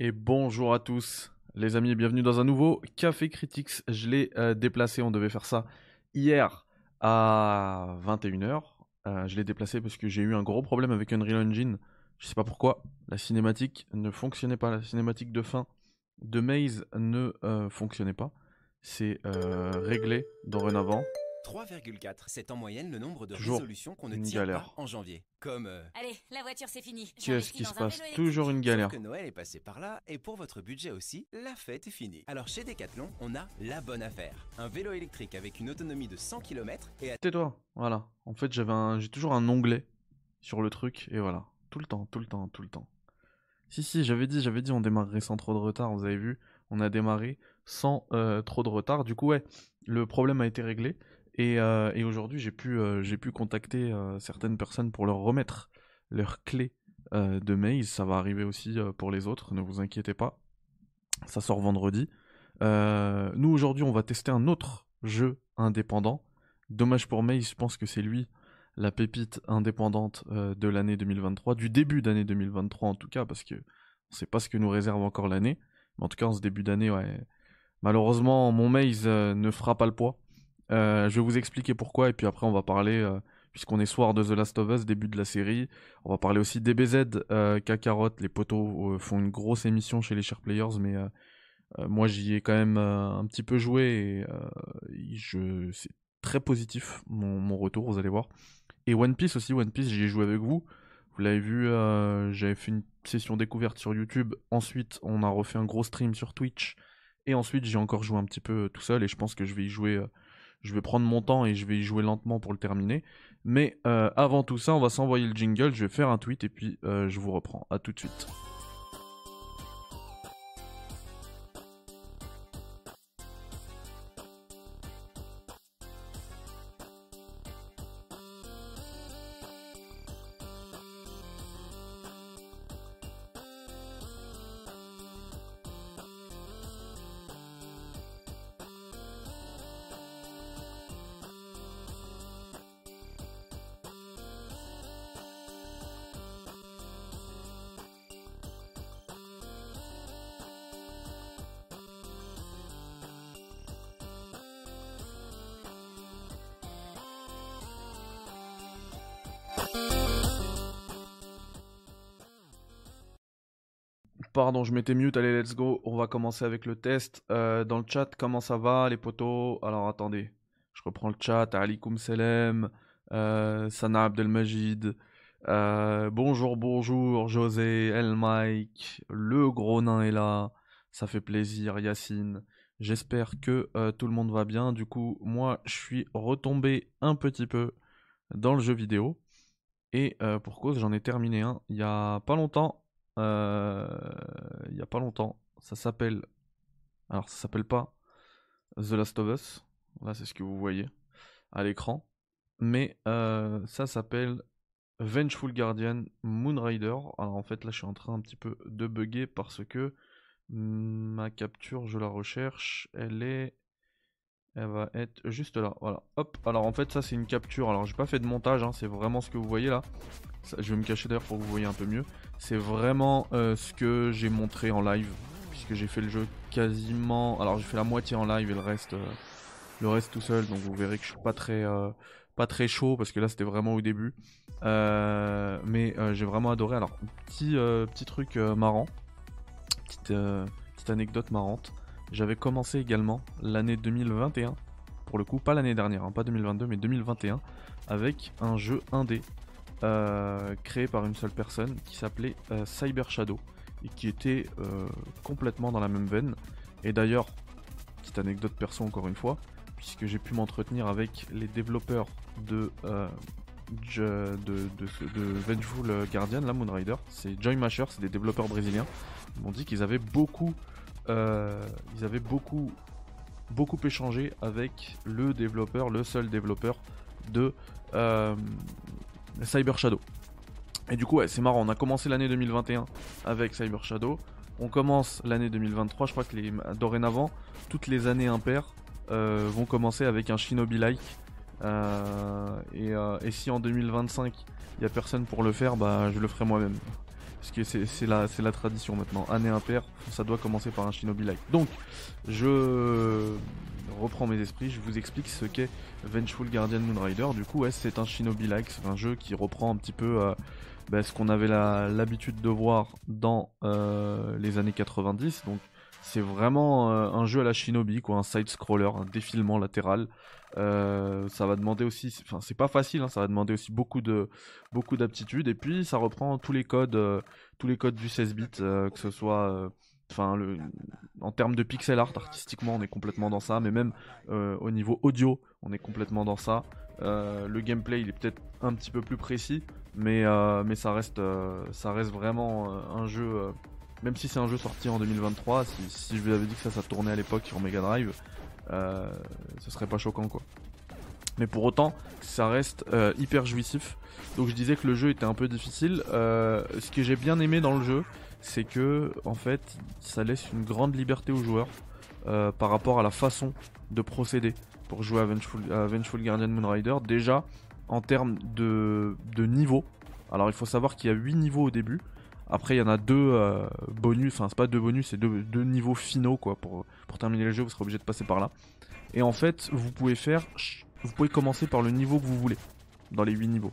Et bonjour à tous, les amis, bienvenue dans un nouveau Café Critics. Je l'ai euh, déplacé, on devait faire ça hier à 21h. Euh, je l'ai déplacé parce que j'ai eu un gros problème avec Unreal Engine. Je sais pas pourquoi, la cinématique ne fonctionnait pas, la cinématique de fin de Maze ne euh, fonctionnait pas. C'est réglé dorénavant. 3,4. C'est en moyenne le nombre de Toujours résolutions qu'on ne une tire galère. pas en janvier. Comme euh, Allez, la voiture c'est fini. Qu'est-ce qui se passe Toujours une galère. que Noël est passé par là et pour votre budget aussi, la fête est finie. Alors chez Decathlon, on a la bonne affaire. Un vélo électrique avec une autonomie de 100 km et à Tais-toi, voilà. En fait, j'avais un... j'ai toujours un onglet sur le truc, et voilà. Tout le temps, tout le temps, tout le temps. Si, si, j'avais dit, j'avais dit, on démarrerait sans trop de retard, vous avez vu. On a démarré sans euh, trop de retard. Du coup, ouais, le problème a été réglé. Et, euh, et aujourd'hui, j'ai pu, euh, pu contacter euh, certaines personnes pour leur remettre leurs clés de Maze. Ça va arriver aussi pour les autres, ne vous inquiétez pas. Ça sort vendredi. Nous, aujourd'hui, on va tester un autre jeu indépendant. Dommage pour Maze, je pense que c'est lui la pépite indépendante de l'année 2023, du début d'année 2023 en tout cas, parce que on sait pas ce que nous réserve encore l'année. Mais en tout cas, en ce début d'année, ouais. Malheureusement, mon Maze ne fera pas le poids. Euh, je vais vous expliquer pourquoi, et puis après, on va parler, euh, puisqu'on est soir de The Last of Us, début de la série. On va parler aussi DBZ, euh, Kakarot. Les potos euh, font une grosse émission chez les Share Players, mais moi, j'y ai quand même un petit peu joué, et c'est très positif, mon, mon retour, vous allez voir. Et One Piece aussi, One Piece, j'y ai joué avec vous. Vous l'avez vu, j'avais fait une session découverte sur YouTube. Ensuite, on a refait un gros stream sur Twitch. Et ensuite, j'ai encore joué un petit peu tout seul. Et je pense que je vais y jouer. Je vais prendre mon temps et je vais y jouer lentement pour le terminer. Mais euh, avant tout ça, on va s'envoyer le jingle. Je vais faire un tweet et puis euh, je vous reprends. À tout de suite. Pardon, je m'étais mute. Allez, let's go. On va commencer avec le test. Euh, dans le chat, comment ça va, les potos? Alors, attendez. Je reprends le chat. Alikoum Selem, euh, Sana Abdelmajid. euh, bonjour, bonjour, José, El Mike. Le gros nain est là. Ça fait plaisir, Yacine. J'espère que euh, tout le monde va bien. Du coup, moi, je suis retombé un petit peu dans le jeu vidéo. Et pour cause, j'en ai terminé un il y a pas longtemps. Euh, il y a pas longtemps. Ça s'appelle. Alors, ça s'appelle pas The Last of Us. Là, c'est ce que vous voyez à l'écran. Mais euh, ça s'appelle Vengeful Guardian Moonrider. Alors, en fait, là, je suis en train un petit peu de bugger parce que ma capture, je la recherche. Elle est. Elle va être juste là. Voilà. Hop. Alors, en fait, ça, c'est une capture. Alors, j'ai pas fait de montage. hein, C'est vraiment ce que vous voyez là. Je vais me cacher d'ailleurs pour que vous voyez un peu mieux. C'est vraiment euh, ce que j'ai montré en live, puisque j'ai fait le jeu quasiment. Alors j'ai fait la moitié en live et le reste, euh, le reste tout seul. Donc vous verrez que je suis pas très, euh, pas très chaud parce que là c'était vraiment au début. Mais j'ai vraiment adoré. Alors petit, petit truc marrant, petite anecdote marrante. J'avais commencé également l'année 2021, pour le coup pas l'année dernière, hein, pas 2022 mais 2021, avec un jeu indé euh, créé par une seule personne qui s'appelait euh, Cyber Shadow et qui était euh, complètement dans la même veine. Et d'ailleurs, petite anecdote perso encore une fois, puisque j'ai pu m'entretenir avec les développeurs de, euh, de, de, de Vengeful Guardian, la Moonrider, c'est Joy Masher, c'est des développeurs brésiliens. Ils m'ont dit qu'ils avaient beaucoup, euh, ils avaient beaucoup, beaucoup échangé avec le développeur, le seul développeur de euh, Cyber Shadow. Et du coup, ouais, c'est marrant. On a commencé l'année 2021 avec Cyber Shadow. On commence l'année 2023. Je crois que dorénavant, toutes les années impaires euh, vont commencer avec un Shinobi-like. Et, si en 2025 il y a personne pour le faire, bah je le ferai moi-même. Parce que c'est la, la tradition maintenant. Année impair, ça doit commencer par un Shinobi-like. Donc, je reprends mes esprits, je vous explique ce qu'est Vengeful Guardian Moonrider. Du coup, ouais, c'est un Shinobi-like, c'est un jeu qui reprend un petit peu euh, bah, ce qu'on avait l'habitude de voir dans euh, les années 90. Donc, c'est vraiment euh, un jeu à la Shinobi, quoi, un side-scroller, un défilement latéral. Euh, ça va demander aussi, enfin c'est pas facile, hein, ça va demander aussi beaucoup de beaucoup d'aptitudes. Et puis ça reprend tous les codes, euh, tous les codes du 16 bits, que ce soit, enfin en termes de pixel art artistiquement, on est complètement dans ça, mais même au niveau audio, on est complètement dans ça. le gameplay, il est peut-être un petit peu plus précis, mais mais ça reste ça reste vraiment un jeu même si c'est un jeu sorti en 2023, si, je vous avais dit que ça, tournait à l'époque sur Mega Drive, euh, ce serait pas choquant quoi. Mais pour autant, ça reste euh, hyper jouissif. Donc je disais que le jeu était un peu difficile. Euh, ce que j'ai bien aimé dans le jeu, c'est que en fait, ça laisse une grande liberté aux joueurs par rapport à la façon de procéder pour jouer à Vengeful, Guardian Moonrider. Déjà, en termes de, de niveau. Alors il faut savoir qu'il y a 8 niveaux au début. Après, il y en a deux euh, bonus, enfin, c'est pas deux bonus, c'est deux, niveaux finaux, quoi. Pour, terminer le jeu, vous serez obligé de passer par là. Et en fait, vous pouvez faire. Vous pouvez commencer par le niveau que vous voulez, dans les 8 niveaux.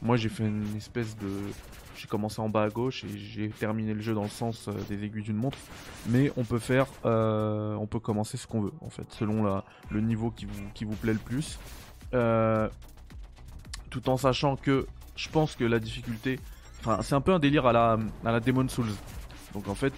Moi, j'ai fait une espèce de. J'ai commencé en bas à gauche et j'ai terminé le jeu dans le sens euh, des aiguilles d'une montre. Mais on peut faire. Euh, on peut commencer ce qu'on veut, en fait, selon le niveau qui vous plaît le plus. tout en sachant que je pense que la difficulté C'est un peu un délire à la, à la Demon Souls. Donc en fait,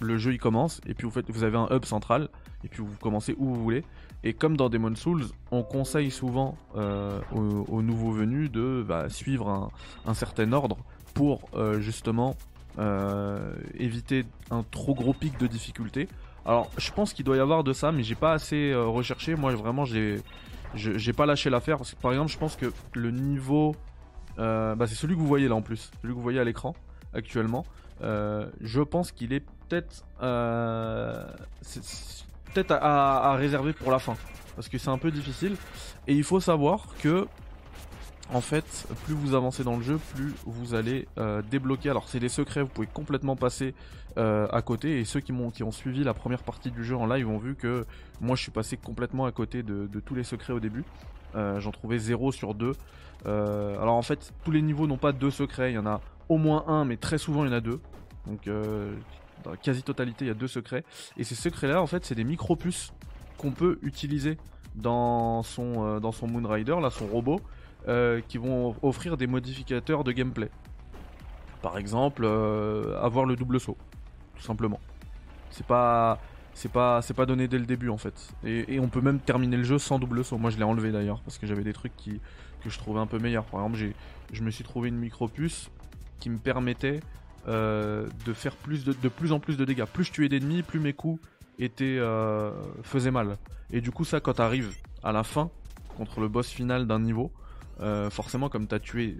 le jeu il commence et puis vous, vous avez un hub central et puis vous commencez où vous voulez. Et comme dans Demon Souls, on conseille souvent euh, aux, nouveaux venus de bah, suivre un, certain ordre pour euh, justement euh, éviter un trop gros pic de difficulté. Alors je pense qu'il doit y avoir de ça, mais j'ai pas assez recherché. Moi vraiment j'ai j'ai pas lâché l'affaire. Par exemple, je pense que le niveau euh, bah, c'est celui que vous voyez là en plus, celui que vous voyez à l'écran actuellement. Euh, je pense qu'il est peut-être euh, peut-être à, réserver pour la fin. Parce que c'est un peu difficile. Et il faut savoir que en fait plus vous avancez dans le jeu plus vous allez débloquer. Alors c'est des secrets vous pouvez complètement passer à côté et ceux qui, qui ont suivi la première partie du jeu en live ont vu que moi je suis passé complètement à côté de, tous les secrets au début j'en trouvais 0 sur 2 euh, alors en fait, tous les niveaux n'ont pas deux secrets. Il y en a au moins un, mais très souvent il y en a deux. Donc euh, dans la quasi-totalité, il y a deux secrets. Et ces secrets-là, en fait, c'est des micro-puces qu'on peut utiliser dans son, euh, dans son Moonrider, là, son robot, qui vont offrir des modificateurs de gameplay. Par exemple, avoir le double saut, tout simplement. C'est pas c'est pas c'est pas donné dès le début en fait. Et, on peut même terminer le jeu sans double saut. Moi je l'ai enlevé d'ailleurs parce que j'avais des trucs qui, que je trouvais un peu meilleurs. Par exemple, je me suis trouvé une micro puce qui me permettait euh, de faire plus de, plus en plus de dégâts. Plus je tuais d'ennemis, plus mes coups étaient euh, faisaient mal. Et du coup ça quand t'arrives à la fin contre le boss final d'un niveau, euh, forcément comme t'as tué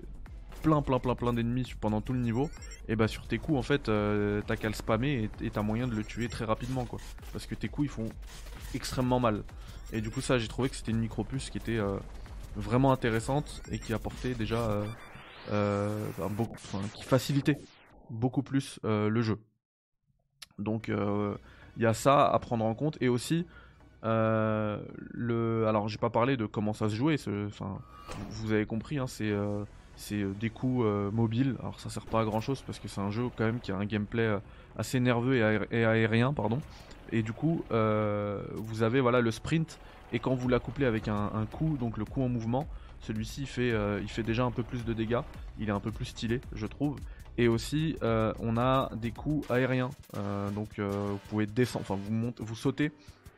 plein plein plein plein d'ennemis pendant tout le niveau, et bah sur tes coups en fait euh, t'as qu'à le spammer et t'as moyen de le tuer très rapidement quoi. Parce que tes coups ils font extrêmement mal. Et du coup ça j'ai trouvé que c'était une micro puce qui était euh, vraiment intéressante et qui apportait déjà euh, beaucoup, qui facilitait beaucoup plus le jeu. Donc il y a ça à prendre en compte et aussi le alors j'ai pas parlé de comment ça se jouait, enfin vous avez compris hein, c'est c'est euh, des coups euh, mobiles. Alors ça sert pas à grand chose parce que c'est un jeu quand même qui a un gameplay euh, assez nerveux et, aérien, pardon. Et du coup, vous avez voilà le sprint et quand vous l'accouplez avec un, coup, donc le coup en mouvement, celui-ci fait, il fait déjà un peu plus de dégâts. Il est un peu plus stylé, je trouve. Et aussi, on a des coups aériens. donc vous pouvez descendre, enfin vous montez, vous sautez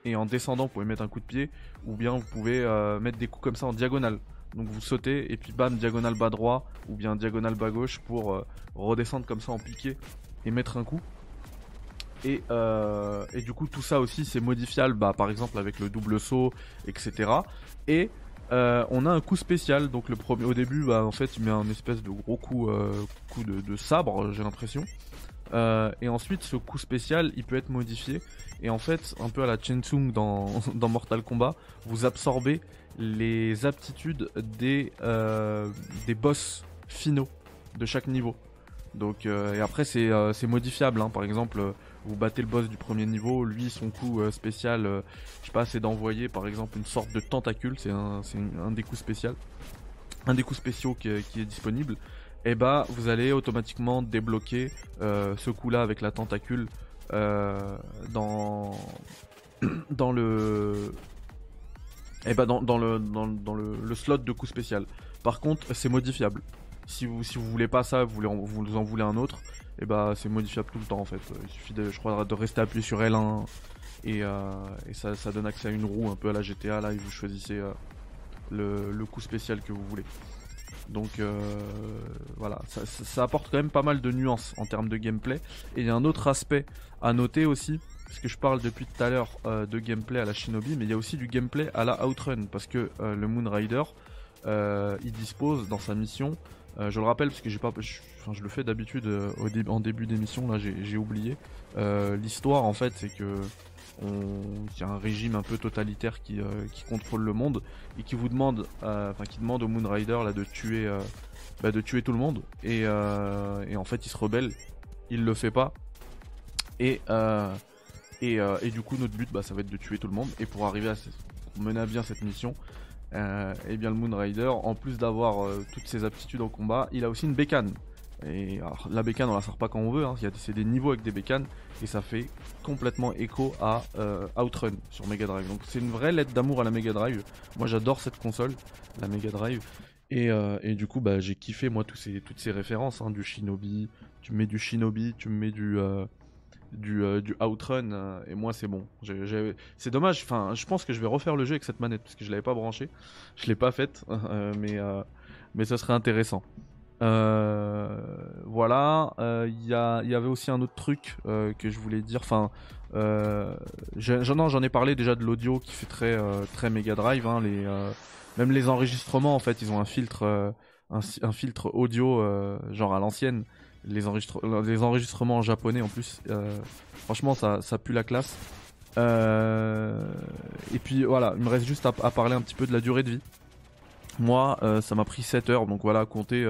et en descendant, vous pouvez mettre un coup de pied ou bien vous pouvez mettre des coups comme ça en diagonale. Donc vous sautez et puis bam, diagonale bas droit ou bien diagonale bas gauche pour euh, redescendre comme ça en piqué et mettre un coup. Et, euh, et du coup tout ça aussi c'est modifiable bah, par exemple avec le double saut etc. Et euh, on a un coup spécial donc le premier au début bah, en fait il met un espèce de gros coup, coup de, sabre j'ai l'impression. et ensuite ce coup spécial il peut être modifié et en fait un peu à la Chensung dans, dans Mortal Kombat vous absorbez les aptitudes des, euh, des boss finaux de chaque niveau. Donc, et après, c'est modifiable. Hein. Par exemple, vous battez le boss du premier niveau, lui, son coup spécial, je sais pas, c'est d'envoyer par exemple une sorte de tentacule, c'est un, un, des coups spéciaux, un des coups spéciaux qui, est disponible et eh bah vous allez automatiquement débloquer euh, ce coup là avec la tentacule euh, dans dans le et eh bah dans, le, dans, le, slot de coup spécial. Par contre c'est modifiable. Si vous si voulez pas ça, vous, voulez, en voulez un autre, et eh bah c'est modifiable tout le temps en fait. Il suffit de je crois de rester appuyé sur L1 et, euh, ça, ça, donne accès à une roue un peu à la GTA là et vous choisissez le, le coup spécial que vous voulez. Donc euh, voilà, ça, apporte quand même pas mal de nuances en termes de gameplay. Et il y a un autre aspect à noter aussi, parce que je parle depuis tout à l'heure euh, de gameplay à la Shinobi, mais il y a aussi du gameplay à la Outrun, parce que euh, le Moonrider, il dispose dans sa mission, je le rappelle parce que j'ai pas, je, je le fais d'habitude en début d'émission, là j'ai oublié. L'histoire en fait, c'est que il y a un régime un peu totalitaire qui, euh, contrôle le monde et qui vous demande, euh, enfin qui demande au Moonrider là de tuer, euh, bah, de tuer tout le monde et, et, en fait il se rebelle, il le fait pas et et, et, du coup notre but bah, ça va être de tuer tout le monde et pour arriver à mener à bien cette mission et eh bien le Moonrider en plus d'avoir toutes ses aptitudes en combat il a aussi une bécane et alors, la bécane, on la sort pas quand on veut. Hein. C'est des niveaux avec des bécanes et ça fait complètement écho à euh, Outrun sur Mega Drive. Donc c'est une vraie lettre d'amour à la Mega Drive. Moi, j'adore cette console, la Mega Drive. Et, euh, et du coup, bah, j'ai kiffé moi ces, toutes ces références hein, du Shinobi. Tu me mets du Shinobi, tu me mets du euh, du, du Outrun et moi c'est bon. C'est dommage. Enfin, je pense que je vais refaire le jeu avec cette manette parce que je l'avais pas branché. Je l'ai pas faite, mais mais ce serait intéressant. Euh, voilà, il euh, y, y, avait aussi un autre truc euh, que je voulais dire. Enfin, j'en ai parlé déjà de l'audio qui fait très très Mega Drive. Hein, les, même les enregistrements, en fait, ils ont un filtre un, filtre audio genre à l'ancienne. Les, les enregistrements en japonais en plus, franchement, ça, pue la classe. et puis voilà, il me reste juste à, parler un petit peu de la durée de vie. Moi, ça m'a pris 7 heures, donc voilà, compter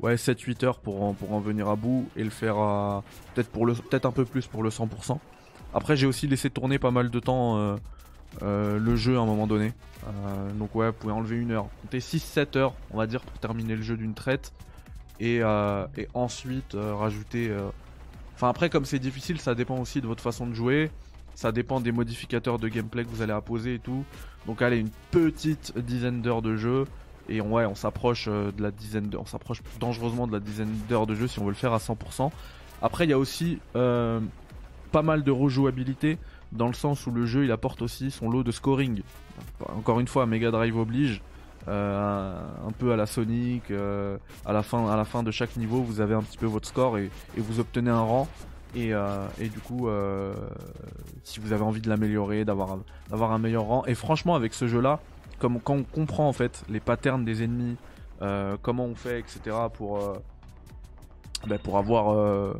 ouais, 7-8 heures pour en, pour en venir à bout et le faire peut-être peut-être un peu plus pour le 100%. Après j'ai aussi laissé tourner pas mal de temps euh, euh, le jeu à un moment donné. Euh, donc ouais, vous pouvez enlever une heure. Comptez 6-7 heures, on va dire, pour terminer le jeu d'une traite. Et, et ensuite rajouter... Enfin après comme c'est difficile, ça dépend aussi de votre façon de jouer. Ça dépend des modificateurs de gameplay que vous allez apposer et tout. Donc allez, une petite dizaine d'heures de jeu. Et on, ouais, on s'approche euh, de la dizaine on s'approche dangereusement de la dizaine d'heures de jeu si on veut le faire à 100%. Après, il y a aussi euh, pas mal de rejouabilité dans le sens où le jeu il apporte aussi son lot de scoring. Encore une fois, Mega Drive oblige. Euh, un peu à la Sonic, à, la fin, à la fin de chaque niveau, vous avez un petit peu votre score et, vous obtenez un rang. Et, et du coup, si vous avez envie de l'améliorer, d'avoir un meilleur rang. Et franchement, avec ce jeu-là, quand on comprend en fait les patterns des ennemis, euh, comment on fait, etc. pour euh, bah, pour avoir euh,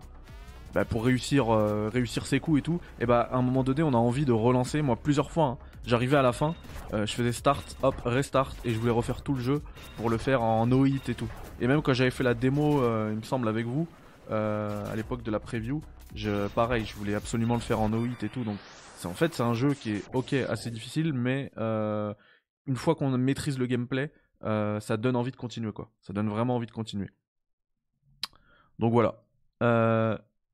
bah, pour réussir réussir ses coups et tout. Et bah à un moment donné, on a envie de relancer. Moi, plusieurs fois, hein. J'arrivais à la fin, je faisais start, hop, restart, et je voulais refaire tout le jeu pour le faire en no hit et tout. Et même quand j'avais fait la démo, il me semble avec vous. à l'époque de la preview, je, pareil, je voulais absolument le faire en no hit et tout. Donc, en fait, c'est un jeu qui est ok, assez difficile, mais une fois qu'on maîtrise le gameplay, euh, ça donne envie de continuer quoi. Ça donne vraiment envie de continuer. Donc voilà.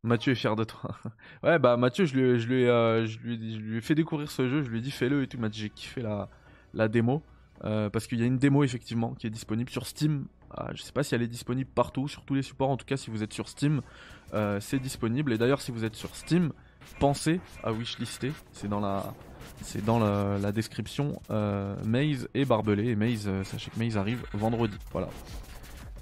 Euh, Mathieu est fier de toi. ouais bah Mathieu je lui, je, lui, euh, je, lui, je lui ai fait découvrir ce jeu, je lui ai dit fais-le et tout. Mathieu j'ai kiffé la, la démo. parce qu'il y a une démo effectivement qui est disponible sur Steam. Ah, je sais pas si elle est disponible partout, sur tous les supports. En tout cas si vous êtes sur Steam, c'est disponible. Et d'ailleurs si vous êtes sur Steam, pensez à wishlister. C'est dans la c'est dans la, description. Euh, Maze et Barbelé. Et Maze, euh, sachez que Maze arrive vendredi. Voilà.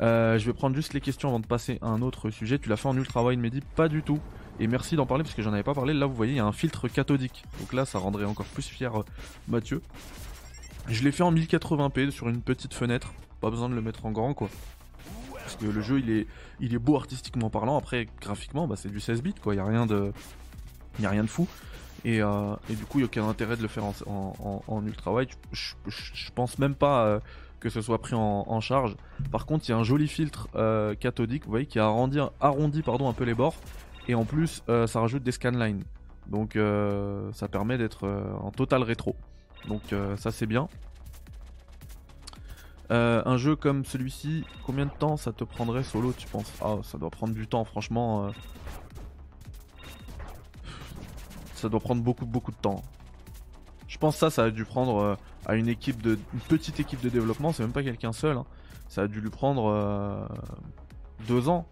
Euh, je vais prendre juste les questions avant de passer à un autre sujet. Tu l'as fait en ultra wide, Mehdi Pas du tout. Et merci d'en parler parce que j'en avais pas parlé. Là, vous voyez, il y a un filtre cathodique. Donc là, ça rendrait encore plus fier Mathieu. Je l'ai fait en 1080p sur une petite fenêtre. Pas besoin de le mettre en grand, quoi. Parce que le jeu, il est, beau artistiquement parlant. Après, graphiquement, bah, c'est du 16 bits, quoi. Il y a rien de, rien de fou. Euh, et, du coup, il n'y a aucun intérêt de le faire en, ultra wide. Je, pense même pas euh, que ce soit pris en, charge. Par contre, il y a un joli filtre euh, cathodique, vous voyez, qui arrondit, arrondit pardon, un peu les bords. Et en plus, euh, ça rajoute des scanlines. Donc euh, ça permet d'être en total rétro. Donc ça c'est bien. un jeu comme celui-ci, combien de temps ça te prendrait solo tu penses? Ah ça doit prendre du temps franchement. Ça doit prendre beaucoup beaucoup de temps. Je pense que ça, ça a dû prendre à une équipe de une petite équipe de développement, c'est même pas quelqu'un seul. Hein. Ça a dû lui prendre euh, deux ans.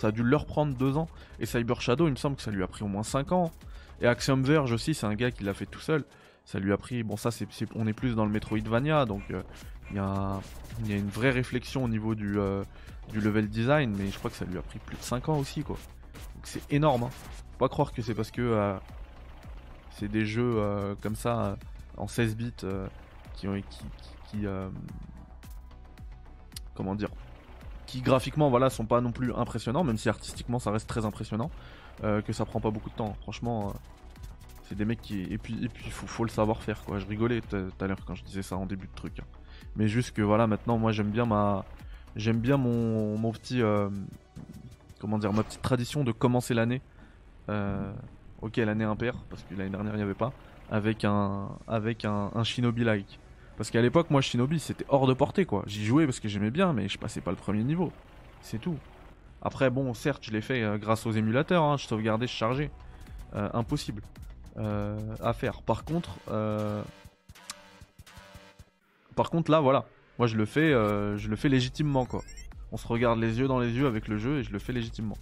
Ça a dû leur prendre deux ans. Et Cyber Shadow, il me semble que ça lui a pris au moins cinq ans. Et Axiom Verge aussi, c'est un gars qui l'a fait tout seul. Ça lui a pris. Bon, ça, c'est, on est plus dans le Metroidvania, donc euh, il y, a une vraie réflexion au niveau du, euh, du level design, mais je crois que ça lui a pris plus de 5 ans aussi, quoi. Donc c'est énorme. Hein. Faut pas croire que c'est parce que c'est des jeux comme ça en 16 bits qui euh, comment dire qui graphiquement voilà sont pas non plus impressionnants même si artistiquement ça reste très impressionnant euh, que ça prend pas beaucoup de temps. Franchement euh, c'est des mecs qui et puis et faut, le savoir faire quoi. Je rigolais tout à l'heure quand je disais ça en début de truc hein. mais juste que voilà maintenant moi j'aime bien ma j'aime bien mon, mon petit comment dire ma petite tradition de commencer l'année ok l'année impaire parce que l'année dernière il n'y avait pas avec un avec un shinobi like parce qu'à l'époque, moi, Shinobi, c'était hors de portée, quoi. J'y jouais parce que j'aimais bien, mais je passais pas le premier niveau. C'est tout. Après, bon, certes, je l'ai fait euh, grâce aux émulateurs, hein, je sauvegardais, je chargeais. Euh, impossible euh, à faire. Par contre, par contre, là, voilà. Moi, je le fais, je le fais légitimement, quoi. On se regarde les yeux dans les yeux avec le jeu et je le fais légitimement.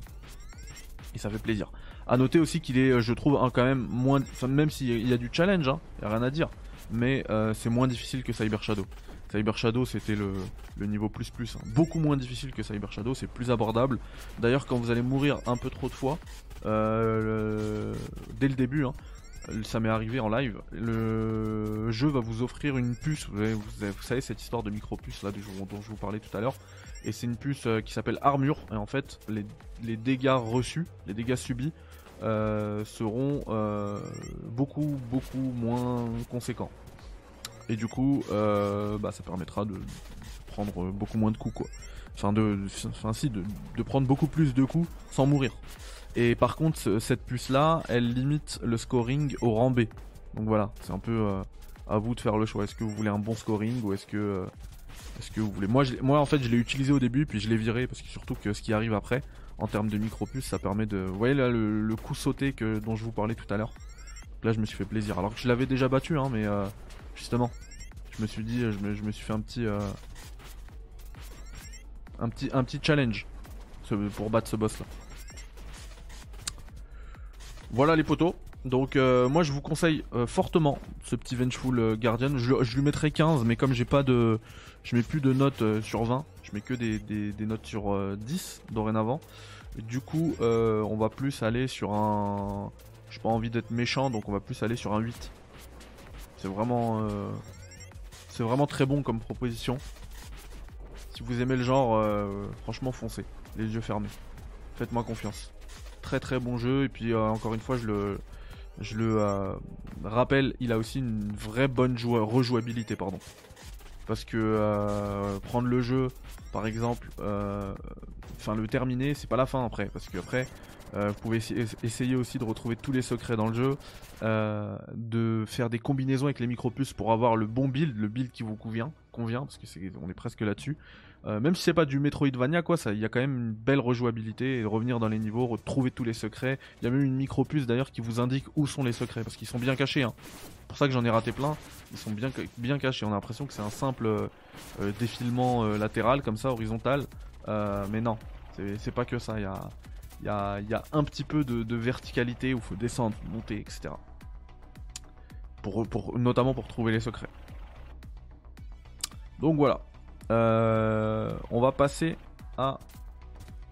Et ça fait plaisir. À noter aussi qu'il est, je trouve, quand même moins. même s'il y a du challenge, hein, y a rien à dire mais euh, c'est moins difficile que Cyber Shadow. Cyber Shadow c'était le, niveau plus plus, hein. beaucoup moins difficile que Cyber Shadow, c'est plus abordable. D'ailleurs quand vous allez mourir un peu trop de fois, euh, dès le début, hein, ça m'est arrivé en live, le jeu va vous offrir une puce, vous, savez cette histoire de micro-puce là dont je vous parlais tout à l'heure, et c'est une puce euh, qui s'appelle armure, et en fait les dégâts reçus, les dégâts subis, seront beaucoup beaucoup moins conséquents. Et du coup, euh, bah, ça permettra de prendre beaucoup moins de coups quoi. Enfin de, enfin si, de, prendre beaucoup plus de coups sans mourir. Et par contre, cette puce là, elle limite le scoring au rang B. Donc voilà, c'est un peu à vous de faire le choix. Est-ce que vous voulez un bon scoring ou est-ce que est-ce que vous voulez moi, moi en fait je l'ai utilisé au début puis je l'ai viré parce que surtout que ce qui arrive après en termes de micro-puce, ça permet de. Vous voyez là le, coup sauté que, dont je vous parlais tout à l'heure Là, je me suis fait plaisir. Alors que je l'avais déjà battu, hein, mais euh, justement, je me suis dit, je me, suis fait un petit, euh, un petit, challenge pour battre ce boss là. Voilà les potos. Donc euh, moi je vous conseille fortement ce petit Vengeful Guardian. Je, lui mettrai 15 mais comme j'ai pas de. Je mets plus de notes sur 20, je mets que des, notes sur 10 euh, dorénavant. du coup, euh, on va plus aller sur un. J'ai pas envie d'être méchant, donc on va plus aller sur un 8. C'est vraiment. Euh, c'est vraiment très bon comme proposition. Si vous aimez le genre, franchement, foncez. Les yeux fermés. Faites-moi confiance. Très très bon jeu. Et puis, encore une fois, je le. Rappelle, il a aussi une vraie bonne rejouabilité, parce que euh, prendre le jeu par exemple euh, enfin le terminer c'est pas la fin après parce que après euh, vous pouvez essayer aussi de retrouver tous les secrets dans le jeu de faire des combinaisons avec les micro-puces pour avoir le bon build le build qui vous convient convient parce que c'est on est presque là-dessus même si c'est pas du Metroidvania quoi, il y a quand même une belle rejouabilité et revenir dans les niveaux, retrouver tous les secrets. Il y a même une micro puce d'ailleurs qui vous indique où sont les secrets parce qu'ils sont bien cachés. Hein pour ça que j'en ai raté plein. Ils sont bien, bien cachés. On a l'impression que c'est un simple euh, euh, défilement euh, latéral, comme ça, horizontal. mais non, c'est pas que ça. Il y a, a, y a, un petit peu de, verticalité où il faut descendre, monter, etc. Pour, notamment pour trouver les secrets. Donc voilà. on va passer à.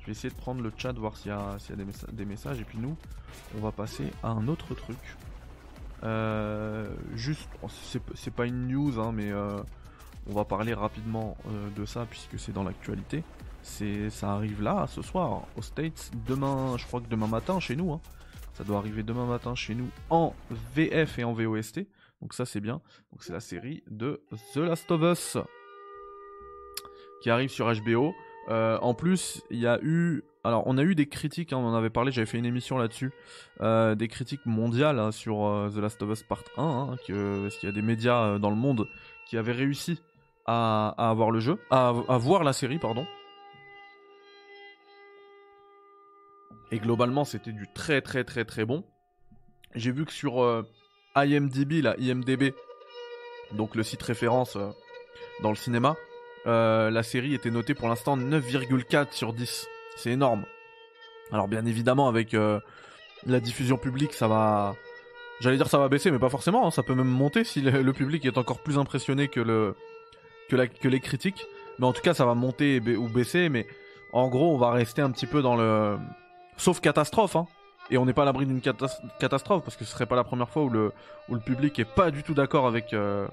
Je vais essayer de prendre le chat, voir s'il y a, y a des, des, messages. Et puis nous, on va passer à un autre truc. Euh, juste, c'est pas une news, hein, mais euh, on va parler rapidement euh, de ça puisque c'est dans l'actualité. C'est, ça arrive là, ce soir, aux States. Demain, je crois que demain matin chez nous. Hein. Ça doit arriver demain matin chez nous en VF et en VOST. Donc ça c'est bien. Donc c'est la série de The Last of Us. qui arrive sur HBO. en plus, il y a eu alors, on a eu des critiques, hein, on en avait parlé, j'avais fait une émission là-dessus, euh, des critiques mondiales hein, sur euh, The Last of Us Part 1, hein, que, parce qu'il y a des médias euh, dans le monde qui avaient réussi à, avoir le jeu, à, voir la série, pardon. Et globalement, c'était du très très très très bon. J'ai vu que sur IMDb, la IMDB, donc le site référence dans le cinéma, la série était notée pour l'instant 9,4 sur 10. C'est énorme. Alors bien évidemment avec euh, la diffusion publique ça va... J'allais dire ça va baisser mais pas forcément, hein. ça peut même monter si le, public est encore plus impressionné que, le, que, la, que les critiques. Mais en tout cas ça va monter ou baisser mais en gros on va rester un petit peu dans le... Sauf catastrophe hein. Et on n'est pas à l'abri d'une catastrophe parce que ce serait pas la première fois où le, où le public est pas du tout d'accord avec euh,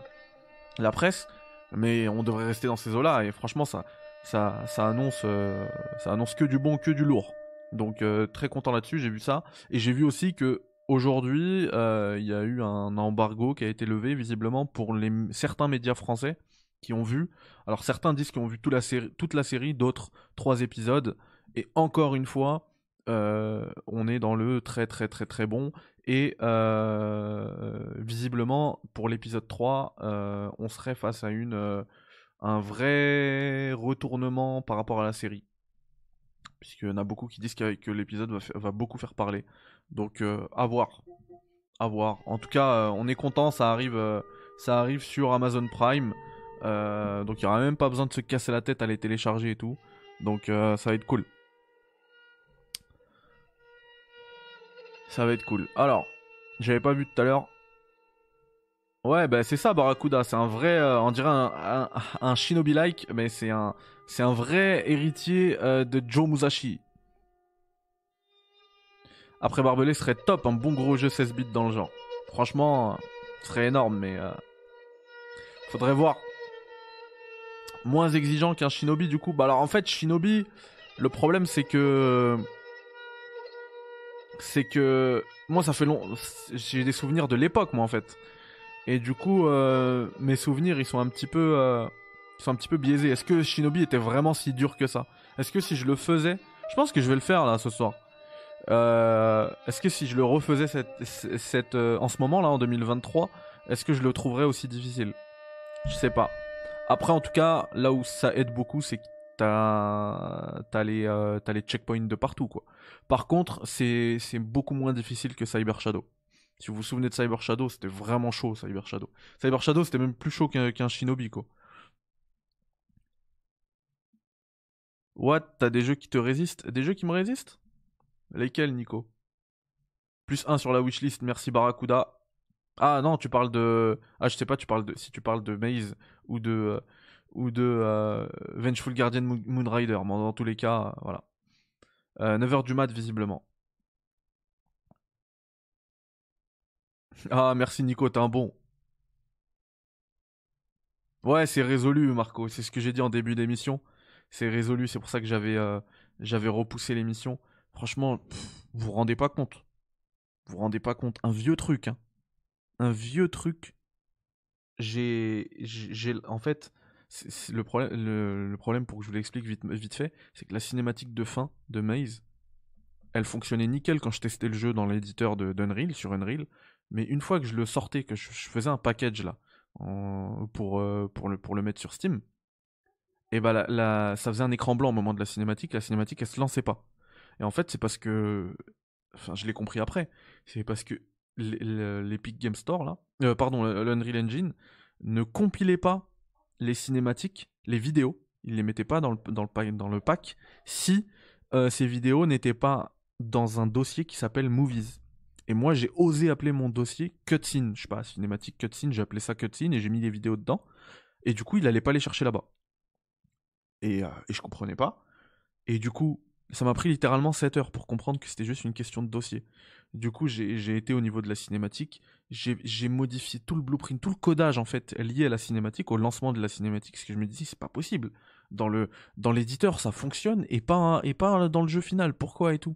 la presse. Mais on devrait rester dans ces eaux-là et franchement ça, ça, ça annonce, euh, ça annonce que du bon, que du lourd. Donc euh, très content là-dessus, j'ai vu ça. Et j'ai vu aussi que aujourd'hui, il y a eu un embargo qui a été levé visiblement pour les, certains médias français qui ont vu. Alors certains disent qu'ils ont vu toute la toute la série d'autres trois épisodes. Et encore une fois, on est dans le très très très très bon. Et visiblement, pour l'épisode 3, on serait face à un vrai retournement par rapport à la série. Puisqu'il y en a beaucoup qui disent que, l'épisode va, beaucoup faire parler. Donc euh, à voir. À voir. En tout cas, euh, on est content, ça arrive, euh, ça arrive sur Amazon Prime. donc il n'y aura même pas besoin de se casser la tête à les télécharger et tout. Donc ça va être cool. Ça va être cool. Alors, j'avais pas vu tout à l'heure, Ouais, bah c'est ça Barracuda, c'est un vrai, euh, on dirait un, shinobi-like, mais c'est un, c'est un vrai héritier euh, de Joe Musashi. Après Barbelé serait top, un bon gros jeu 16 bits dans le genre. Franchement, ce serait énorme, mais euh, faudrait voir. Moins exigeant qu'un Shinobi du coup. Bah alors en fait Shinobi, le problème c'est que c'est que moi ça fait long, j'ai des souvenirs de l'époque moi en fait. Et du coup, euh, mes souvenirs, ils sont un petit peu, euh, ils sont un petit peu biaisés. Est-ce que Shinobi était vraiment si dur que ça? Est-ce que si je le faisais, je pense que je vais le faire là ce soir. Euh, est-ce que si je le refaisais cette, cette, en ce moment là, en 2023, est-ce que je le trouverais aussi difficile? Je sais pas. Après, en tout cas, là où ça aide beaucoup, c'est t'as as les, checkpoints de partout quoi. Par contre, c'est beaucoup moins difficile que Cyber Shadow. Si vous vous souvenez de Cyber Shadow, c'était vraiment chaud, Cyber Shadow. Cyber Shadow, c'était même plus chaud qu'un Shinobi, quoi. What? T'as des jeux qui te résistent? Des jeux qui me résistent? Lesquels, Nico? Plus 1 sur la wishlist, merci Barracuda. Ah non, tu parles de... Ah, je sais pas, tu parles de... si tu parles de Maze ou de... Ou de euh, Vengeful Guardian Moonrider. Mais dans tous les cas, voilà. 9h euh, du mat, visiblement. Ah, merci Nico, t'es un bon. Ouais, c'est résolu, Marco. C'est ce que j'ai dit en début d'émission. C'est résolu, c'est pour ça que j'avais euh, repoussé l'émission. Franchement, vous vous rendez pas compte. Vous vous rendez pas compte. Un vieux truc, hein. Un vieux truc. J'ai. j'ai En fait, le, problème, pour que je vous l'explique vite, fait, c'est que la cinématique de fin de Maze, elle fonctionnait nickel quand je testais le jeu dans l'éditeur d'Unreal, sur Unreal. Mais une fois que je le sortais, que je, faisais un package là, pour, euh, pour, le, pour le mettre sur Steam, et bah ça faisait un écran blanc au moment de la cinématique, la cinématique elle se lançait pas. Et en fait, c'est parce que. Enfin, je l'ai compris après. C'est parce que l'Epic Game Store, là, euh, pardon, l'Unreal Engine, ne compilait pas les cinématiques, les vidéos. Il les mettait pas dans le, dans le, pack si euh, ces vidéos n'étaient pas dans un dossier qui s'appelle Movies. Et moi, j'ai osé appeler mon dossier cutscene. Je sais pas, cinématique cutscene, j'ai appelé ça cutscene et j'ai mis les vidéos dedans. Et du coup, il allait pas les chercher là-bas. Et, euh, et je comprenais pas. Et du coup, ça m'a pris littéralement 7 heures pour comprendre que c'était juste une question de dossier. Du coup, j'ai été au niveau de la cinématique, j'ai modifié tout le blueprint, tout le codage en fait lié à la cinématique, au lancement de la cinématique, parce que je me dis c'est pas possible. Dans le dans l'éditeur, ça fonctionne et pas et pas dans le jeu final. Pourquoi et tout?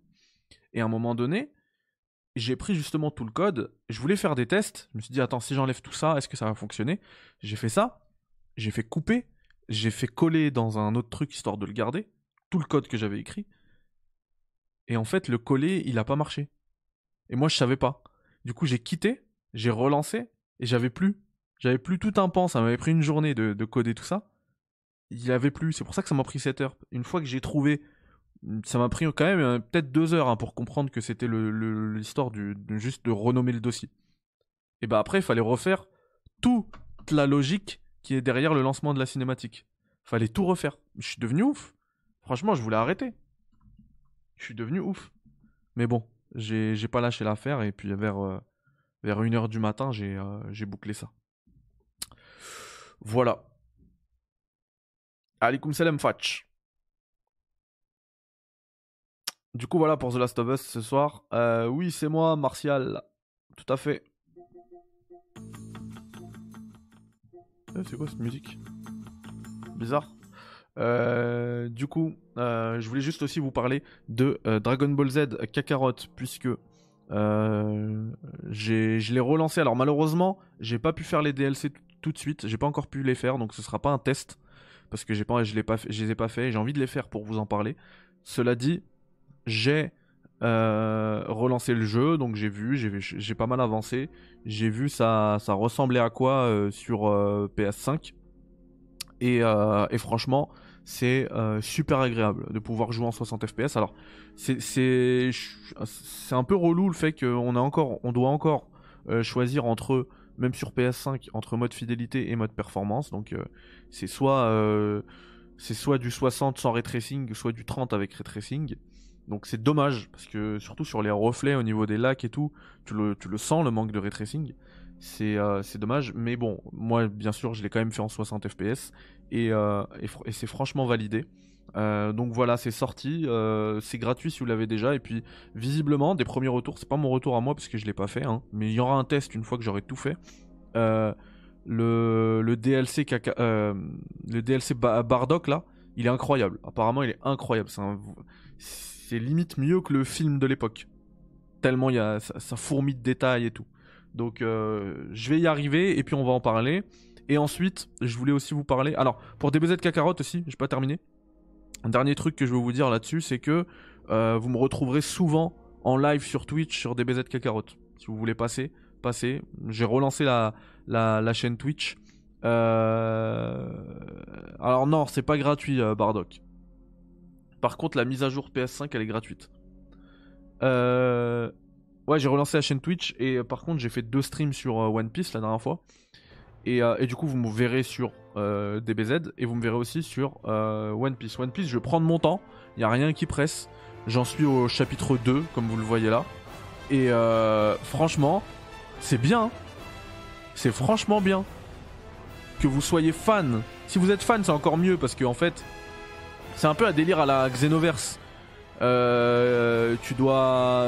Et à un moment donné, j'ai pris justement tout le code, je voulais faire des tests, je me suis dit attends si j'enlève tout ça, est-ce que ça va fonctionner? J'ai fait ça, j'ai fait couper, j'ai fait coller dans un autre truc histoire de le garder, tout le code que j'avais écrit. Et en fait, le coller, il a pas marché. Et moi, je savais pas. Du coup, j'ai quitté, j'ai relancé, et j'avais plus. J'avais plus tout un pan, ça m'avait pris une journée de, de coder tout ça. Il y avait plus, c'est pour ça que ça m'a pris 7 heures. Une fois que j'ai trouvé, ça m'a pris quand même euh, peut-être 2 heures hein, pour comprendre que c'était l'histoire juste de renommer le dossier. Et bah après, il fallait refaire toute la logique qui est derrière le lancement de la cinématique. Fallait tout refaire. Je suis devenu ouf. Franchement, je voulais arrêter. Je suis devenu ouf. Mais bon, j'ai pas lâché l'affaire et puis vers, euh, vers 1h du matin, euh, j'ai bouclé ça. Voilà. Alikum salam Fatch. Du coup, voilà pour The Last of Us ce soir. Euh, oui, c'est moi, Martial. Tout à fait. Eh, c'est quoi cette musique? Bizarre. Euh, du coup, euh, je voulais juste aussi vous parler de euh, Dragon Ball Z Kakarot, puisque je l'ai relancé. Alors malheureusement, j'ai pas pu faire les DLC tout de suite, j'ai pas encore pu les faire, donc ce sera pas un test, parce que pas, je, pas je les ai pas fait, j'ai envie de les faire pour vous en parler. Cela dit, j'ai relancé le jeu, donc j'ai vu, j'ai pas mal avancé, j'ai vu ça, ça ressemblait à quoi sur PS5. Et, et, franchement, c'est euh, super agréable de pouvoir jouer en 60 fps. Alors, c'est un peu relou le fait qu'on a encore, on doit encore euh, choisir entre, même sur PS5, entre mode fidélité et mode performance. Donc, euh, c'est soit, c'est soit du 60 sans ray tracing, soit du 30 avec ray tracing. Donc c'est dommage, parce que surtout sur les reflets au niveau des lacs et tout, tu le, tu le sens le manque de ray Euh, c'est dommage, mais bon, moi bien sûr je l'ai quand même fait en 60 fps et, euh, et, c'est franchement validé. Euh, donc voilà, c'est sorti, c'est gratuit si vous l'avez déjà. Et puis visiblement, des premiers retours, c'est pas mon retour à moi parce que je l'ai pas fait, hein, mais il y aura un test une fois que j'aurai tout fait. le, le, DLC le DLC Bardock là, il est incroyable. Apparemment, il est incroyable. C'est limite mieux que le film de l'époque. Tellement il y a, ça, ça fourmille de détails et tout. Donc euh, je vais y arriver et puis on va en parler. Et ensuite, je voulais aussi vous parler. Alors, pour DBZ Kakarot aussi, j'ai pas terminé. Un dernier truc que je veux vous dire là-dessus, c'est que euh, vous me retrouverez souvent en live sur Twitch sur DBZ Kakarot. Si vous voulez passer, passez. J'ai relancé la, la, chaîne Twitch. Euh, alors non, c'est pas gratuit, Bardock. Par contre, la mise à jour PS5, elle est gratuite. Euh... Ouais, j'ai relancé la chaîne Twitch et euh, par contre, j'ai fait deux streams sur euh, One Piece la dernière fois. Et, euh, et, du coup, vous me verrez sur DBZ et vous me verrez aussi sur One Piece. One Piece, je vais prendre mon temps, il n'y a rien qui presse. J'en suis au chapitre 2, comme vous le voyez là. Et franchement, c'est bien. C'est franchement bien. Que vous soyez fan. Si vous êtes fan, c'est encore mieux parce que en fait, c'est un peu un délire à la Xenoverse. tu dois.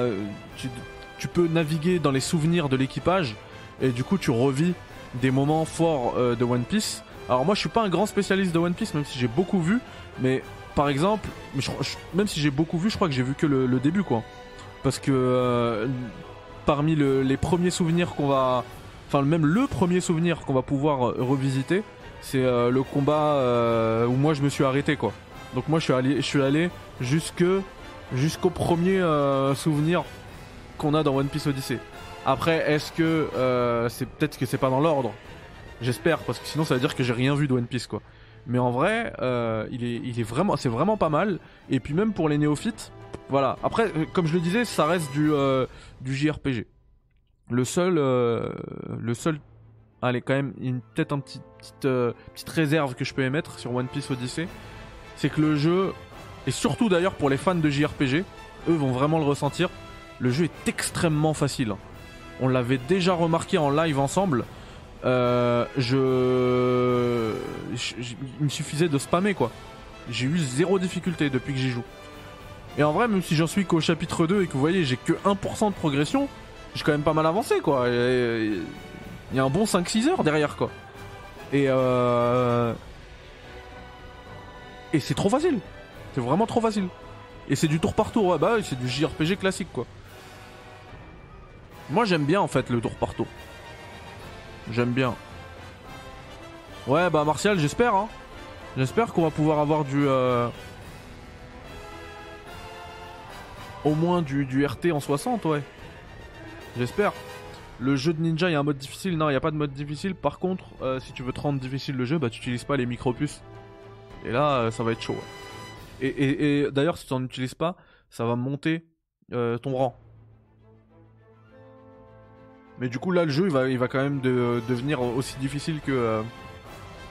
Tu peux naviguer dans les souvenirs de l'équipage et du coup tu revis des moments forts euh, de One Piece. Alors moi je suis pas un grand spécialiste de One Piece même si j'ai beaucoup vu, mais par exemple, même si j'ai beaucoup vu, je crois que j'ai vu que le, début quoi. Parce que euh, parmi les premiers souvenirs qu'on va, enfin même le premier souvenir qu'on va pouvoir euh, revisiter, c'est le combat où moi je me suis arrêté quoi. Donc moi je suis allé, je suis allé jusqu'au premier souvenir qu'on a dans One Piece Odyssey. Après, est-ce que euh, c'est peut-être que c'est pas dans l'ordre? J'espère, parce que sinon ça veut dire que j'ai rien vu de One Piece quoi. Mais en vrai, euh, il, est, il est vraiment, c'est vraiment pas mal. Et puis même pour les néophytes, voilà. Après, euh, comme je le disais, ça reste du, du JRPG. Le seul, le seul, allez quand même, une peut-être un petit, petite, petite réserve que je peux émettre sur One Piece Odyssey, c'est que le jeu, et surtout d'ailleurs pour les fans de JRPG, eux vont vraiment le ressentir le jeu est extrêmement facile. On l'avait déjà remarqué en live ensemble. Euh, je... Il me suffisait de spammer quoi. J'ai eu zéro difficulté depuis que j'y joue. Et en vrai, même si j'en suis qu'au chapitre 2 et que vous voyez, j'ai que 1% de progression, j'ai quand même pas mal avancé quoi. Il y a un bon 5-6 heures derrière quoi. Et euh... Et c'est trop facile. C'est vraiment trop facile. Et c'est du tour par tour, ouais, bah c'est du JRPG classique quoi. Moi j'aime bien en fait le tour par tour. J'aime bien. Ouais bah Martial j'espère hein. J'espère qu'on va pouvoir avoir du. euh, Au moins du, du RT en 60, ouais. J'espère. Le jeu de ninja, il y a un mode difficile. Non, il n'y a pas de mode difficile. Par contre, euh, si tu veux te rendre difficile le jeu, bah tu utilises pas les micro-puces. Et là, euh, ça va être chaud. ouais. Et, et- et d'ailleurs, si tu n'en utilises pas, ça va monter euh, ton rang. Mais du coup, là, le jeu, il va, quand même de- devenir aussi difficile que, euh,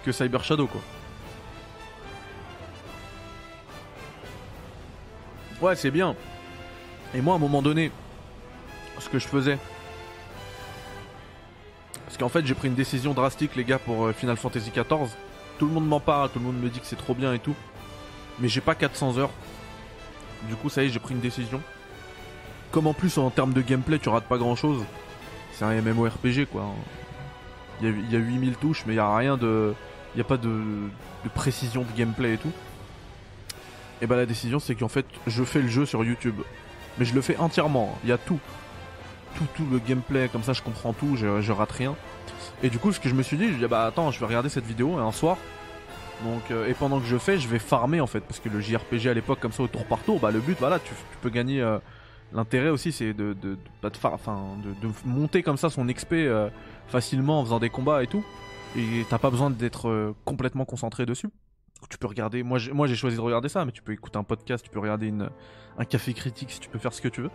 que Cyber Shadow, quoi. Ouais, c'est bien. Et moi, à un moment donné, ce que je faisais. Parce qu'en fait, j'ai pris une décision drastique, les gars, pour euh, Final Fantasy XIV. Tout le monde m'en parle, tout le monde me dit que c'est trop bien et tout. Mais j'ai pas 400 heures. Du coup, ça y est, j'ai pris une décision. Comme en plus, en termes de gameplay, tu rates pas grand chose. C'est un MMORPG, quoi. Il y a, il y a 8000 touches, mais il y a rien de. Il y a pas de, précision de gameplay et tout. Et bah, la décision, c'est qu'en fait, je fais le jeu sur YouTube. Mais je le fais entièrement. Il y a tout. Tout, tout le gameplay, comme ça, je comprends tout, je, rate rien. Et du coup, ce que je me suis dit, je dis, bah attends, je vais regarder cette vidéo un soir. Donc, euh, et pendant que je fais, je vais farmer en fait, parce que le JRPG à l'époque, comme ça, au tour par tour, bah le but, voilà, tu, tu peux gagner. euh, L'intérêt aussi, c'est de, de, de de de, de monter comme ça son XP euh, facilement en faisant des combats et tout. Et t'as pas besoin d'être euh, complètement concentré dessus. Tu peux regarder. Moi, j'ai, moi, j'ai choisi de regarder ça, mais tu peux écouter un podcast, tu peux regarder une, un café critique, si tu peux faire ce que tu veux.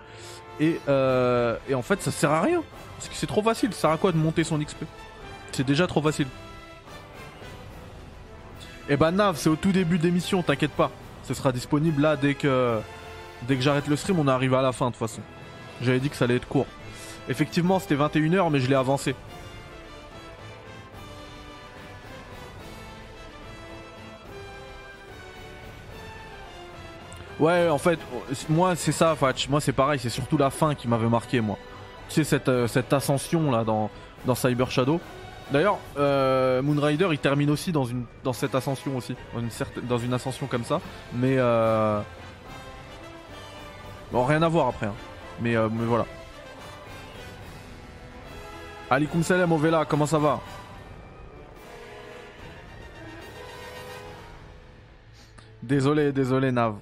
Et, euh, et en fait, ça sert à rien, parce que c'est trop facile. Ça sert à quoi de monter son XP C'est déjà trop facile. Et bah Nav, c'est au tout début d'émission, t'inquiète pas. Ce sera disponible là dès que dès que j'arrête le stream, on arrive à la fin de toute façon. J'avais dit que ça allait être court. Effectivement, c'était 21h mais je l'ai avancé. Ouais, en fait, moi c'est ça, Fatch. Moi c'est pareil, c'est surtout la fin qui m'avait marqué, moi. Tu sais, cette, euh, cette ascension là dans, dans Cyber Shadow. D'ailleurs, euh, Moonrider il termine aussi dans, une, dans cette ascension aussi. Dans une, dans une ascension comme ça. Mais. Euh... Bon, rien à voir après. hein. Mais, euh, mais voilà. Alikum salam au Vela, comment ça va? Désolé, désolé Nav.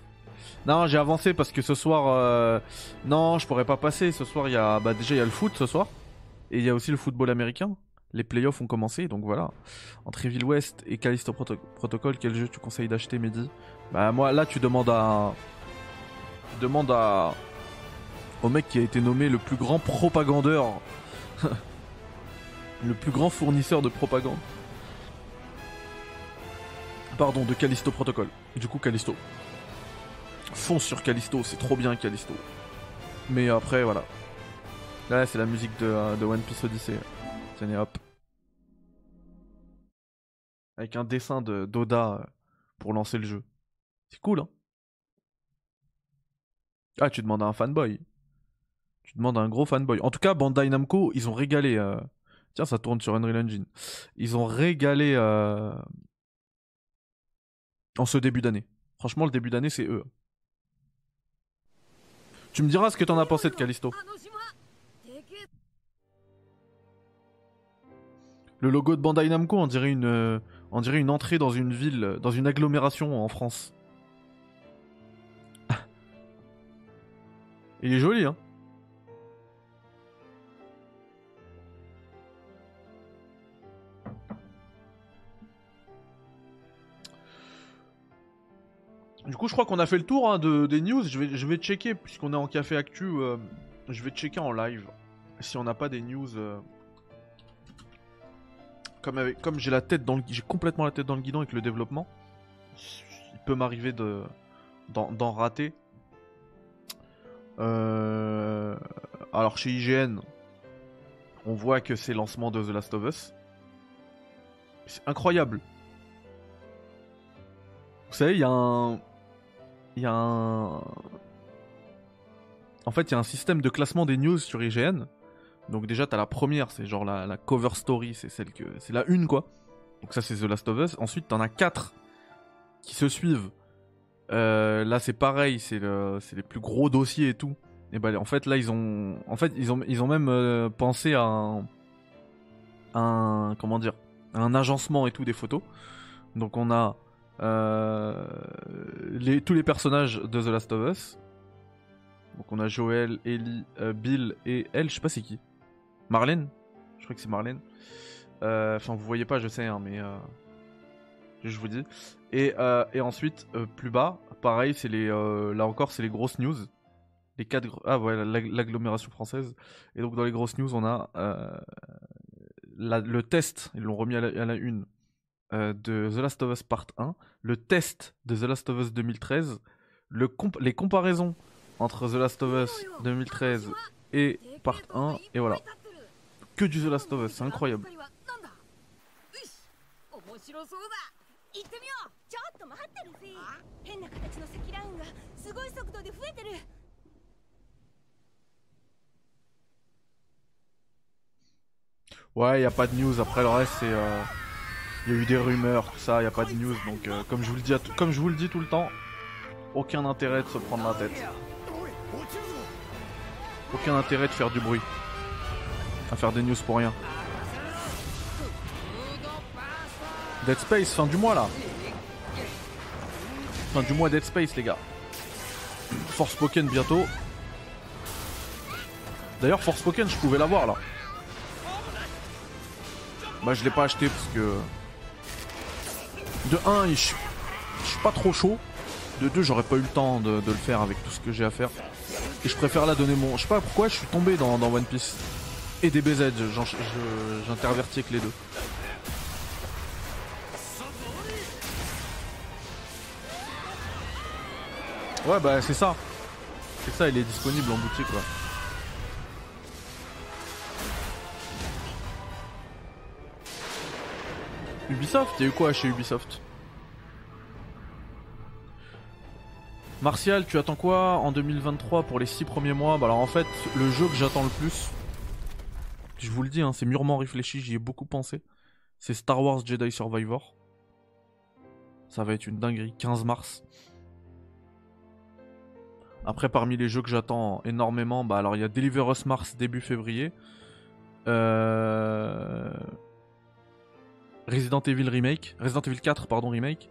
Non, j'ai avancé parce que ce soir, euh, non, je pourrais pas passer. Ce soir, il y a, bah déjà il y a le foot ce soir, et il y a aussi le football américain. Les playoffs ont commencé, donc voilà. Entre Evil West et Callisto Proto- Protocol, quel jeu tu conseilles d'acheter, Mehdi? Bah moi, là, tu demandes à, tu demandes à, au mec qui a été nommé le plus grand propagandeur, le plus grand fournisseur de propagande. Pardon, de Callisto Protocol. Du coup, Callisto. Fonce sur Callisto, c'est trop bien Callisto. Mais après, voilà. Là, c'est la musique de, euh, de One Piece Odyssey. Tenez, hop. Avec un dessin de d'Oda euh, pour lancer le jeu. C'est cool, hein Ah, tu demandes à un fanboy. Tu demandes un gros fanboy. En tout cas, Bandai Namco, ils ont régalé. euh, Tiens, ça tourne sur Unreal Engine. Ils ont régalé euh, en ce début d'année. Franchement, le début d'année, c'est eux. Tu me diras ce que t'en as pensé de Callisto. Le logo de Bandai Namco, on dirait une, euh, dirait une entrée dans une ville, dans une agglomération en France. Il est joli, hein Du coup, je crois qu'on a fait le tour hein, de, des news. Je vais, je vais checker, puisqu'on est en café actu, euh, je vais checker en live si on n'a pas des news. euh, Comme, comme j'ai la tête dans j'ai complètement la tête dans le guidon avec le développement, il peut m'arriver de d'en d'en rater. Euh, alors chez IGN, on voit que c'est lancement de The Last of Us. C'est incroyable. Vous savez, il y a un. Il y a un. En fait, il y a un système de classement des news sur IGN. Donc, déjà, t'as la première, c'est genre la, la cover story, c'est celle que. C'est la une, quoi. Donc, ça, c'est The Last of Us. Ensuite, t'en as quatre qui se suivent. Euh, là, c'est pareil, c'est le... c'est les plus gros dossiers et tout. Et bah, en fait, là, ils ont. En fait, ils ont, même euh, pensé à un. Comment dire Un agencement et tout des photos. Donc, on a Euh, tous les personnages de The Last of Us. Donc on a Joel, Ellie, Bill et elle, je sais pas c'est qui. Marlène Je crois que c'est Marlène. Enfin, vous voyez pas, je sais, hein, mais je vous dis. Et, et ensuite, plus bas, pareil, c'est les, là encore, c'est les grosses news. Les quatre, ah voilà, l'agglomération française. Et donc dans les grosses news, on a le test, ils l'ont remis à la, une, euh, de The Last of Us Part 1, le test de The Last of Us 2013, le les comparaisons entre The Last of Us 2013 et Part 1, et voilà. Que du The Last of Us, c'est incroyable. Ouais, y a pas de news. Après le reste, c'est. Euh, il y a eu des rumeurs, tout ça, il y a pas de news. Donc, euh, comme, je vous le dis comme je vous le dis tout le temps, aucun intérêt de se prendre la tête. Aucun intérêt de faire du bruit. À faire des news pour rien. Dead Space, fin du mois là. Fin du mois Dead Space, les gars. Force Pokémon bientôt. D'ailleurs, Force Pokémon, je pouvais l'avoir là. Bah je l'ai pas acheté parce que... De 1, je suis pas trop chaud. De 2, j'aurais pas eu le temps de, le faire avec tout ce que j'ai à faire. Et je préfère là donner mon... Je sais pas pourquoi je suis tombé dans, One Piece. Et DBZ, j'intervertis avec les deux. Ouais bah c'est ça. C'est ça, il est disponible en boutique quoi. Ubisoft Il y a eu quoi chez Ubisoft? Martial, tu attends quoi en 2023 pour les 6 premiers mois? Bah alors en fait, le jeu que j'attends le plus, je vous le dis, hein, c'est mûrement réfléchi, j'y ai beaucoup pensé, c'est Star Wars Jedi Survivor. Ça va être une dinguerie, 15 mars. Après, parmi les jeux que j'attends énormément, bah alors il y a Deliver Us Mars début février. Euh... Resident Evil Remake, Resident Evil 4 pardon remake,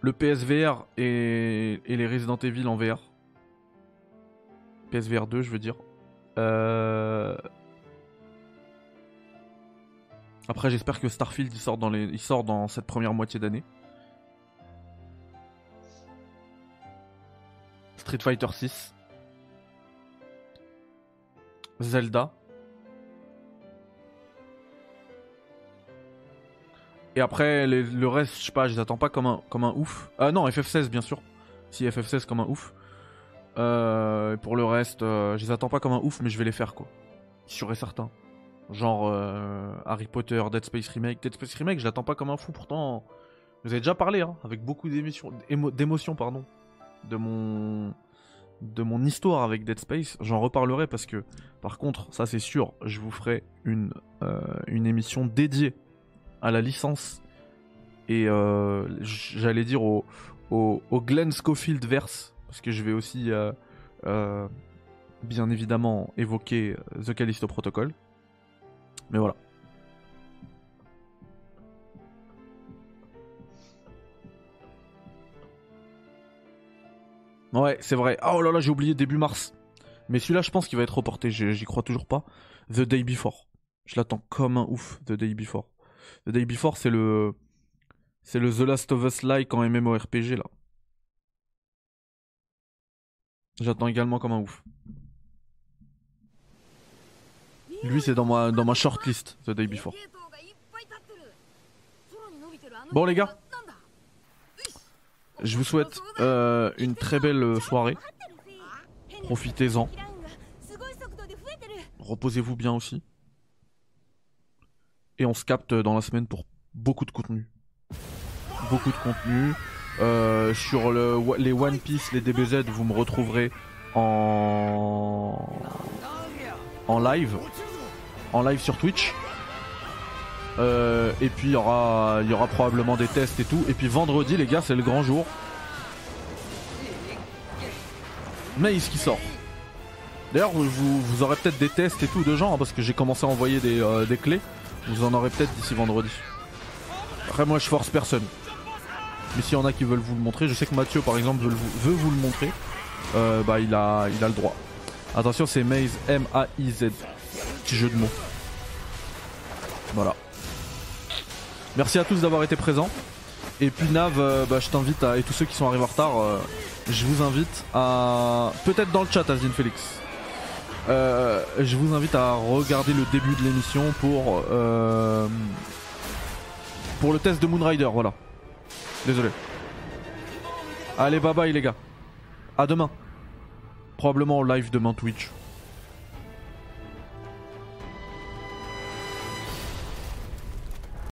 le PSVR et, les Resident Evil en VR, PSVR 2 je veux dire. Euh, après j'espère que Starfield sort dans les, il sort dans cette première moitié d'année. Street Fighter 6, Zelda. Et après, le reste, je sais pas, je les attends pas comme un, comme un ouf. Ah non, FF16 bien sûr. Si FF16 comme un ouf. Euh, pour le reste, euh, je les attends pas comme un ouf, mais je vais les faire quoi. Sûr et certain. Genre euh, Harry Potter, Dead Space Remake. Dead Space Remake, je l'attends pas comme un fou, pourtant. Vous avez déjà parlé, hein, avec beaucoup d'émotions, pardon, de mon, histoire avec Dead Space. J'en reparlerai parce que, par contre, ça c'est sûr, je vous ferai une, une émission dédiée à la licence et euh, j'allais dire au, au, Glenn Schofield verse, parce que je vais aussi euh, euh, bien évidemment évoquer The Callisto Protocol. Mais voilà. Ouais, c'est vrai. Oh là là, j'ai oublié début mars. Mais celui-là, je pense qu'il va être reporté. J'y crois toujours pas. The Day Before. Je l'attends comme un ouf, The Day Before. The Day Before, c'est le. C'est le The Last of Us like en MMORPG là. J'attends également comme un ouf. Lui, c'est dans ma, dans ma shortlist, The Day Before. Bon, les gars, je vous souhaite euh, une très belle soirée. Profitez-en. Reposez-vous bien aussi. Et on se capte dans la semaine pour beaucoup de contenu. Beaucoup de contenu. Euh, sur le, les One Piece, les DBZ, vous me retrouverez en live, en live sur Twitch. Euh, et puis il y aura, y aura probablement des tests et tout. Et puis vendredi, les gars, c'est le grand jour. Maze qui sort. D'ailleurs, vous, vous aurez peut-être des tests et tout de gens, hein, parce que j'ai commencé à envoyer des, euh, des clés. Vous en aurez peut-être d'ici vendredi. Après moi je force personne. Mais s'il y en a qui veulent vous le montrer, je sais que Mathieu par exemple veut vous le montrer, euh, bah il a, il a le droit. Attention, c'est Maze, M-A-I-Z. Petit jeu de mots. Voilà. Merci à tous d'avoir été présents. Et puis Nav, euh, bah, je t'invite à. Et tous ceux qui sont arrivés en retard, euh, je vous invite à. Peut-être dans le chat, Azine Félix. Euh, je vous invite à regarder le début de l'émission pour. pour le test de Moonrider, voilà. Désolé. Allez, bye bye les gars. À demain. Probablement en live demain Twitch.